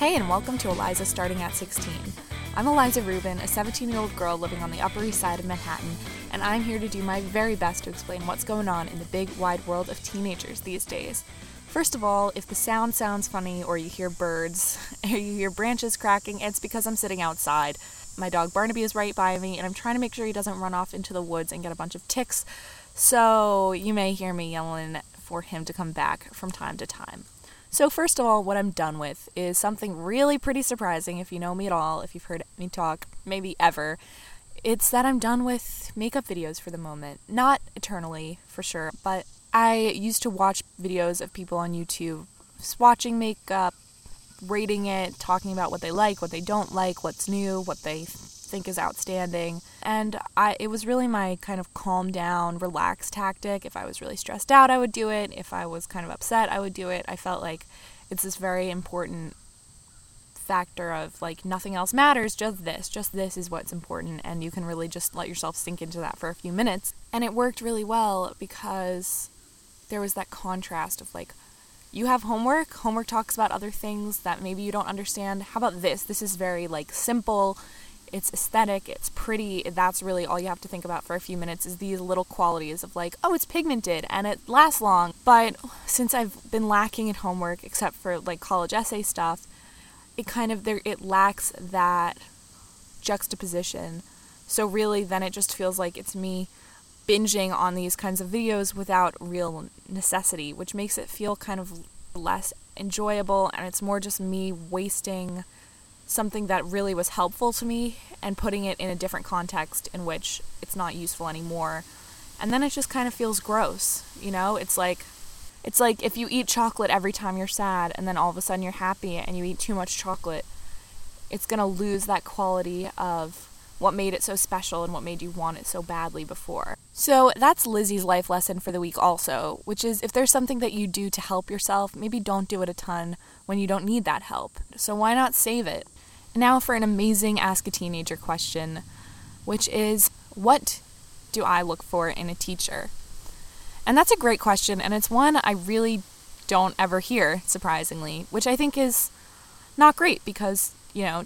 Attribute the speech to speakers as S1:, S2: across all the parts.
S1: Hey, and welcome to Eliza Starting at 16. I'm Eliza Rubin, a 17 year old girl living on the Upper East Side of Manhattan, and I'm here to do my very best to explain what's going on in the big, wide world of teenagers these days. First of all, if the sound sounds funny, or you hear birds, or you hear branches cracking, it's because I'm sitting outside. My dog Barnaby is right by me, and I'm trying to make sure he doesn't run off into the woods and get a bunch of ticks, so you may hear me yelling for him to come back from time to time. So, first of all, what I'm done with is something really pretty surprising if you know me at all, if you've heard me talk, maybe ever. It's that I'm done with makeup videos for the moment. Not eternally, for sure, but I used to watch videos of people on YouTube swatching makeup, rating it, talking about what they like, what they don't like, what's new, what they think is outstanding. And I it was really my kind of calm down, relax tactic. If I was really stressed out, I would do it. If I was kind of upset, I would do it. I felt like it's this very important factor of like nothing else matters, just this. Just this is what's important and you can really just let yourself sink into that for a few minutes. And it worked really well because there was that contrast of like you have homework. Homework talks about other things that maybe you don't understand. How about this? This is very like simple it's aesthetic, it's pretty. That's really all you have to think about for a few minutes is these little qualities of like, oh, it's pigmented and it lasts long. But since I've been lacking in homework except for like college essay stuff, it kind of there it lacks that juxtaposition. So really then it just feels like it's me binging on these kinds of videos without real necessity, which makes it feel kind of less enjoyable and it's more just me wasting something that really was helpful to me and putting it in a different context in which it's not useful anymore. And then it just kind of feels gross, you know? It's like it's like if you eat chocolate every time you're sad and then all of a sudden you're happy and you eat too much chocolate, it's going to lose that quality of what made it so special and what made you want it so badly before. So that's Lizzie's life lesson for the week, also, which is if there's something that you do to help yourself, maybe don't do it a ton when you don't need that help. So why not save it? Now for an amazing Ask a Teenager question, which is What do I look for in a teacher? And that's a great question, and it's one I really don't ever hear, surprisingly, which I think is not great because, you know,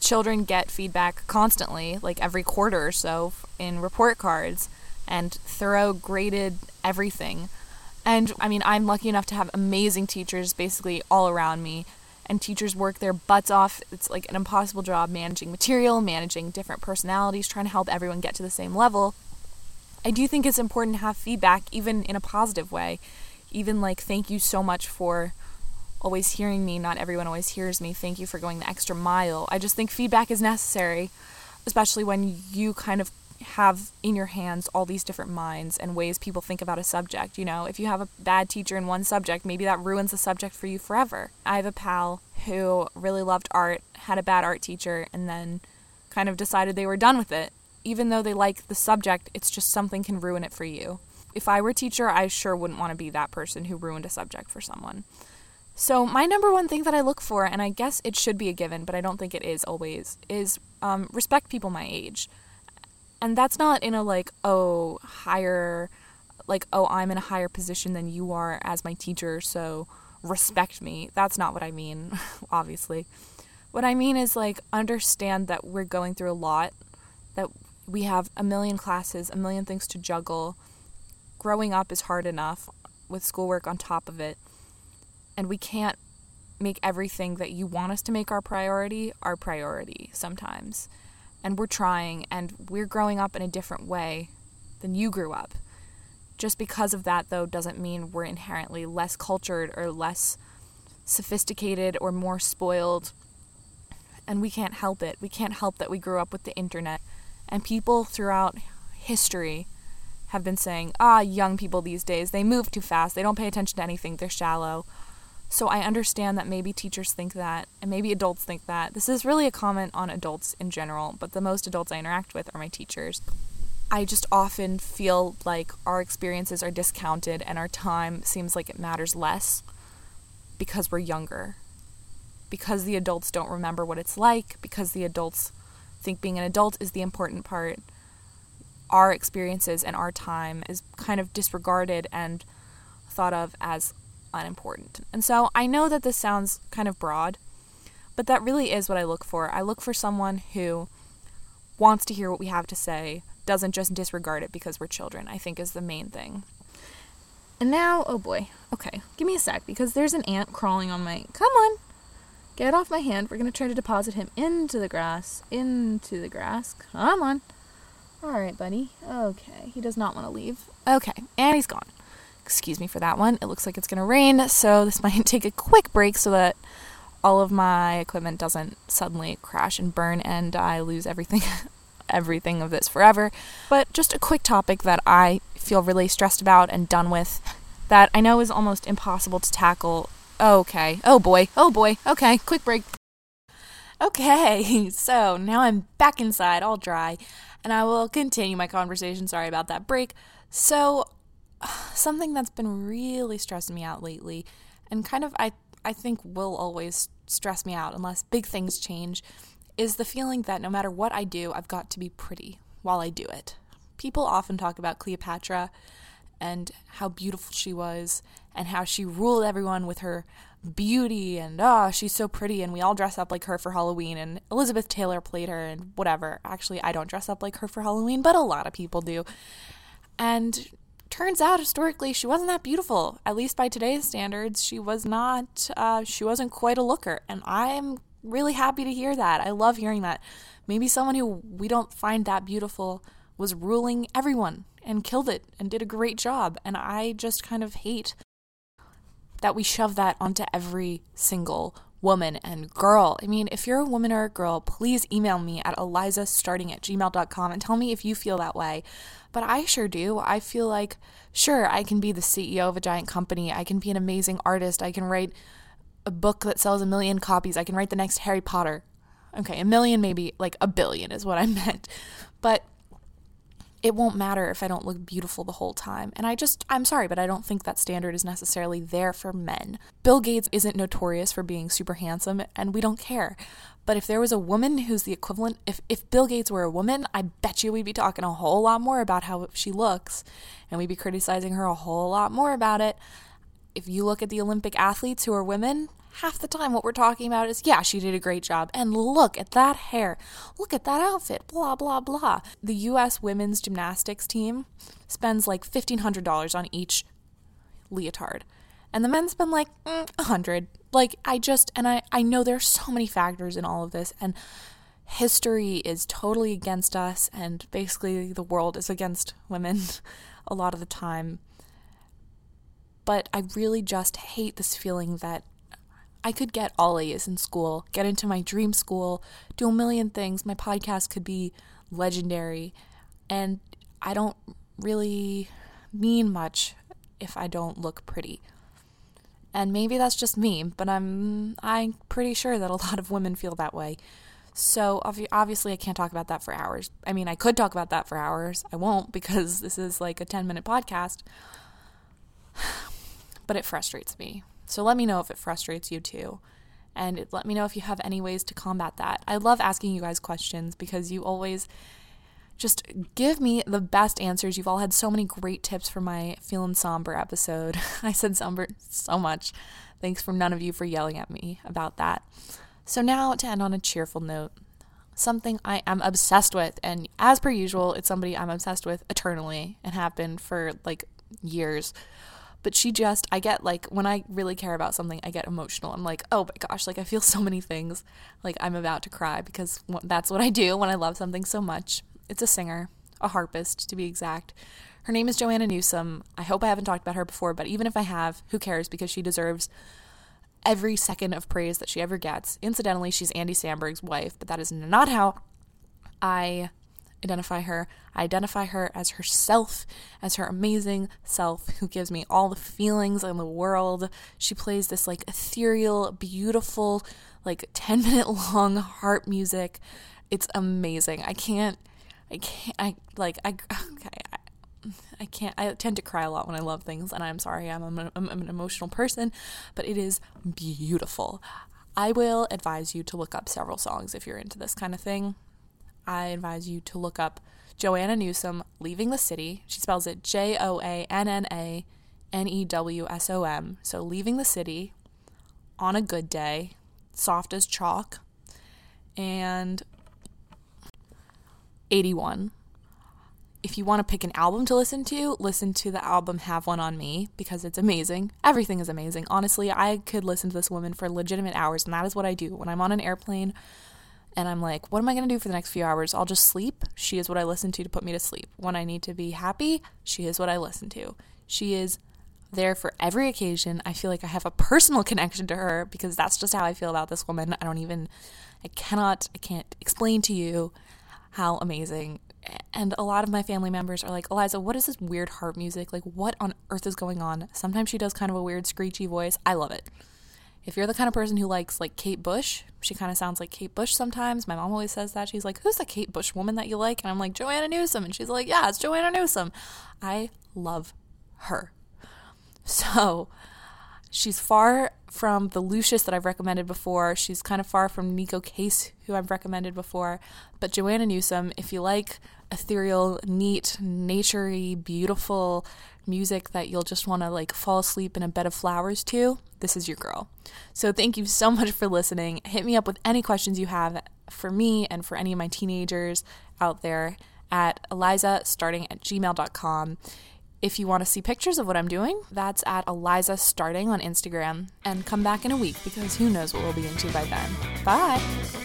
S1: children get feedback constantly, like every quarter or so, in report cards and thorough graded everything. And I mean, I'm lucky enough to have amazing teachers basically all around me and teachers work their butts off. It's like an impossible job managing material, managing different personalities, trying to help everyone get to the same level. I do think it's important to have feedback, even in a positive way. Even like, thank you so much for always hearing me. Not everyone always hears me. Thank you for going the extra mile. I just think feedback is necessary, especially when you kind of have in your hands all these different minds and ways people think about a subject. You know, if you have a bad teacher in one subject, maybe that ruins the subject for you forever. I have a pal who really loved art, had a bad art teacher, and then kind of decided they were done with it. Even though they like the subject, it's just something can ruin it for you. If I were a teacher, I sure wouldn't want to be that person who ruined a subject for someone. So, my number one thing that I look for, and I guess it should be a given, but I don't think it is always, is um, respect people my age and that's not in a like oh higher like oh i'm in a higher position than you are as my teacher so respect me. That's not what i mean obviously. What i mean is like understand that we're going through a lot that we have a million classes a million things to juggle. Growing up is hard enough with schoolwork on top of it. And we can't make everything that you want us to make our priority our priority sometimes and we're trying and we're growing up in a different way than you grew up. Just because of that, though, doesn't mean we're inherently less cultured or less sophisticated or more spoiled. And we can't help it. We can't help that we grew up with the internet. And people throughout history have been saying, ah, young people these days, they move too fast, they don't pay attention to anything, they're shallow. So I understand that maybe teachers think that, and maybe adults think that. This is really a comment on adults in general, but the most adults I interact with are my teachers. I just often feel like our experiences are discounted and our time seems like it matters less because we're younger. Because the adults don't remember what it's like, because the adults think being an adult is the important part. Our experiences and our time is kind of disregarded and thought of as unimportant. And so I know that this sounds kind of broad, But that really is what I look for. I look for someone who wants to hear what we have to say, doesn't just disregard it because we're children, I think is the main thing. And now, oh boy, okay, give me a sec because there's an ant crawling on my. Come on! Get off my hand. We're to try to deposit him into the grass. Into the grass. Come on. Alright, buddy. Okay, he does not want to leave. Okay, and he's gone. Excuse me for that one. It looks like it's going to rain, so this might take a quick break so that all of my equipment doesn't suddenly crash and burn and I lose everything everything of this forever. But just a quick topic that I feel really stressed about and done with that I know is almost impossible to tackle. Oh, okay. Oh boy. Oh boy. Okay, quick break. Okay, so now I'm back inside, all dry, and I will continue my conversation. Sorry about that break. So, something that's been really stressing me out lately, and kind of I I think will always stress me out unless big things change, is the feeling that no matter what I do, I've got to be pretty while I do it. People often talk about Cleopatra and how beautiful she was and how she ruled everyone with her beauty and oh she's so pretty and we all dress up like her for Halloween and Elizabeth Taylor played her and whatever. Actually, I don't dress up like her for Halloween, but a lot of people do. And turns out historically she wasn't that beautiful. At least by today's standards, she was not uh, she wasn't quite a looker. And I'm really happy to hear that. I love hearing that. Maybe someone who we don't find that beautiful was ruling everyone and killed it and did a great job. And I just kind of hate that we shove that onto every single woman and girl. I mean, if you're a woman or a girl, please email me at elizastarting at gmail.com and tell me if you feel that way. But I sure do. I feel like, sure, I can be the CEO of a giant company. I can be an amazing artist. I can write a book that sells a million copies. I can write the next Harry Potter. Okay, a million, maybe like a billion is what I meant. But it won't matter if I don't look beautiful the whole time. And I just, I'm sorry, but I don't think that standard is necessarily there for men. Bill Gates isn't notorious for being super handsome, and we don't care. But if there was a woman who's the equivalent, if, if Bill Gates were a woman, I bet you we'd be talking a whole lot more about how she looks, and we'd be criticizing her a whole lot more about it if you look at the Olympic athletes who are women, half the time what we're talking about is, yeah, she did a great job. And look at that hair. Look at that outfit. Blah, blah, blah. The U.S. women's gymnastics team spends like $1,500 on each leotard. And the men spend like mm, 100 Like, I just, and I, I know there's so many factors in all of this. And history is totally against us. And basically, the world is against women a lot of the time but I really just hate this feeling that I could get all A's in school, get into my dream school, do a million things. My podcast could be legendary, and I don't really mean much if I don't look pretty. And maybe that's just me, but I'm I'm pretty sure that a lot of women feel that way. So obviously I can't talk about that for hours. I mean, I could talk about that for hours. I won't because this is like a 10-minute podcast but it frustrates me. So let me know if it frustrates you too. And let me know if you have any ways to combat that. I love asking you guys questions because you always just give me the best answers. You've all had so many great tips for my feeling somber episode. I said somber so much. Thanks for none of you for yelling at me about that. So now to end on a cheerful note, something I am obsessed with, and as per usual, it's somebody I'm obsessed with eternally and have been for like years. But she just, I get like, when I really care about something, I get emotional. I'm like, oh my gosh, like I feel so many things. Like I'm about to cry because that's what I do when I love something so much. It's a singer, a harpist to be exact. Her name is Joanna Newsom. I hope I haven't talked about her before, but even if I have, who cares because she deserves every second of praise that she ever gets. Incidentally, she's Andy Samberg's wife, but that is not how I identify her. I identify her as herself, as her amazing self who gives me all the feelings in the world. She plays this like ethereal, beautiful, like 10 minute long harp music. It's amazing. I can't, I can't, I like, I, okay, I, can't. I tend to cry a lot when I love things, and I'm sorry. I'm, I'm, I'm an emotional person, but it is beautiful. I will advise you to look up several songs if you're into this kind of thing. I advise you to look up Joanna Newsom, Leaving the City. She spells it J O A N N A N E W S O M. So, Leaving the City on a Good Day. Soft as Chalk, and 81. If you want to pick an album to listen to, listen to the album Have One on Me because it's amazing. Everything is amazing. Honestly, I could listen to this woman for legitimate hours, and that is what I do. When I'm on an airplane and I'm like, what am I going to do for the next few hours? I'll just sleep. She is what I listen to to put me to sleep. When I need to be happy, she is what I listen to. She is there for every occasion. I feel like I have a personal connection to her because that's just how I feel about this woman. I don't even, I cannot, I can't explain to you how amazing. And a lot of my family members are like, Eliza, what is this weird harp music? Like, what on earth is going on? Sometimes she does kind of a weird screechy voice. I love it. If you're the kind of person who likes like Kate Bush, she kind of sounds like Kate Bush sometimes. My mom always says that. She's like, Who's the Kate Bush woman that you like? And I'm like, Joanna Newsom. And she's like, Yeah, it's Joanna Newsom. I love her. So she's far from the Lucius that I've recommended before. She's kind of far from Neko Case, who I've recommended before. But Joanna Newsom, if you like ethereal, neat, naturey, beautiful music that you'll just want to like fall asleep in a bed of flowers to, this is your girl. So thank you so much for listening. Hit me up with any questions you have for me and for any of my teenagers out there at Eliza starting at gmail.com. If you want to see pictures of what I'm doing, that's at Eliza Starting on Instagram. And come back in a week because who knows what we'll be into by then. Bye.